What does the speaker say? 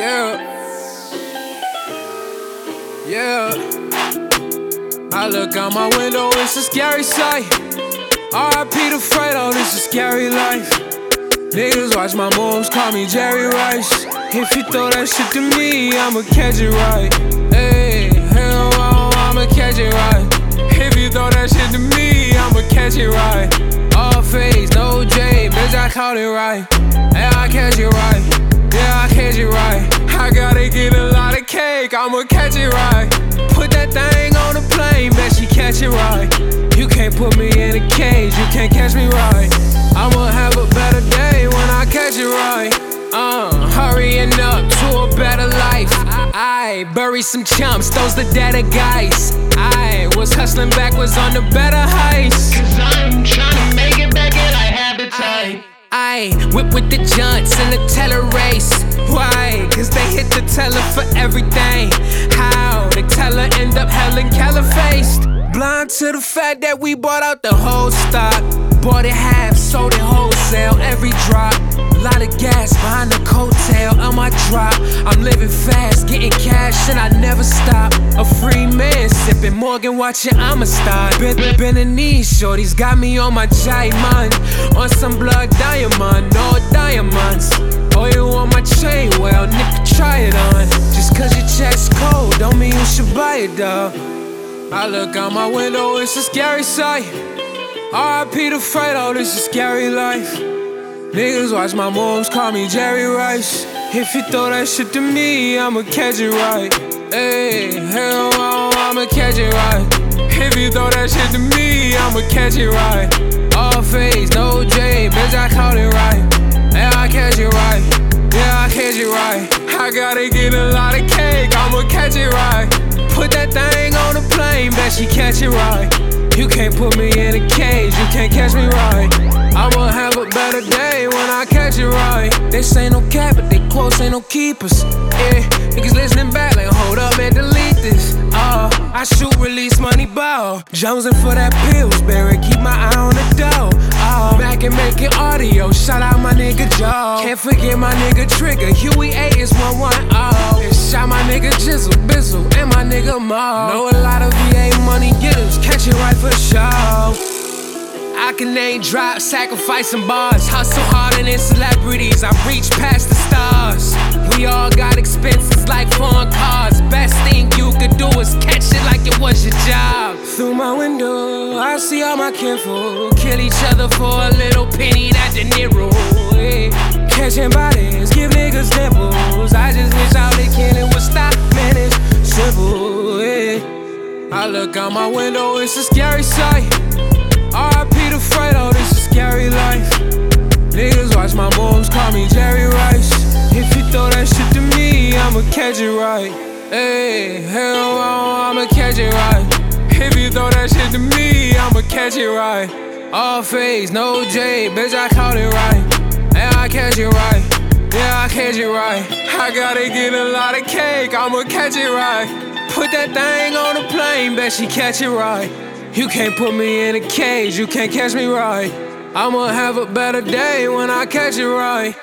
yeah. Yeah. I look out my window, it's a scary sight. RIP to Fredo, oh, this is scary life. Niggas watch my moves, call me Jerry Rice. If you throw that shit to me, I'ma catch it right. Hey, hell, oh, I'ma catch it right. If you throw that shit to me, I'ma catch it right. All face, no J, bitch, I caught it right. Yeah, I catch it right. Yeah, I catch it right. I gotta get a lot of cake, I'ma catch it right. Put that thing on the plane, bet she catch it right. You can't put me in a cage, you can't catch me right. I'ma have a better day when I catch it right. Uh, hurrying up to a better life. I bury some chumps, those the deader guys. I was hustling backwards on the better heights. With the junts in the teller race. Why? Cause they hit the teller for everything. How? The teller end up Helen Keller faced. Blind to the fact that we bought out the whole stock. Bought it half, sold it wholesale, every drop. Lot of gas behind the coattail on my drop. I'm living fast, getting cash, and I never stop. A free man sipping Morgan, watching I'm a star. Been, been in these shorties, got me on my diamond. On some blood diamond, I look out my window, it's a scary sight. RIP the Fredo, oh, this is scary life. Niggas watch my moves, call me Jerry Rice. If you throw that shit to me, I'ma catch it right. Hey, hell, I'ma catch it right. If you throw that shit to me, I'ma catch it right. All face, no J, bitch, I caught it right. Yeah, I catch it right. Yeah, I catch it right. I gotta get a lot of cake, I'ma catch it right. She catch it right. You can't put me in a cage, you can't catch me right. I'ma have a better day when I catch it right. They say no cap, but they quotes ain't no keepers. Yeah, niggas listening back like, hold up and delete this. Oh, I shoot, release money ball. Jonesing for that Pillsbury, keep my eye on the dough. Oh, back and making audio, shout out my nigga Joe. Can't forget my nigga Trigger, Huey A is 110. And shout my nigga Jizzle, Bizzle, and my nigga Mo. Know a lot of catch it right for sure. I can name drop, sacrificing bars. Hustle harder than celebrities. I reach past the stars. We all got expenses like foreign cars. Best thing you could do is catch it like it was your job. Through my window, I see all my kinfolk kill each other for a little penny that De Niro. Yeah. Catching bodies, give niggas nipples. I just wish all they killing would stop, man. It's simple. I look out my window, it's a scary sight. RIP the Fredo, oh, this is scary life. Niggas watch my moves, call me Jerry Rice. If you throw that shit to me, I'ma catch it right. Hey, hell, I'ma catch it right. If you throw that shit to me, I'ma catch it right. All face, no J, bitch, I caught it right. Yeah, I catch it right. Yeah, I catch it right. I gotta get a lot of cake, I'ma catch it right. Put that thing on the plane, bet she catch it right. You can't put me in a cage, you can't catch me right. I'ma have a better day when I catch it right.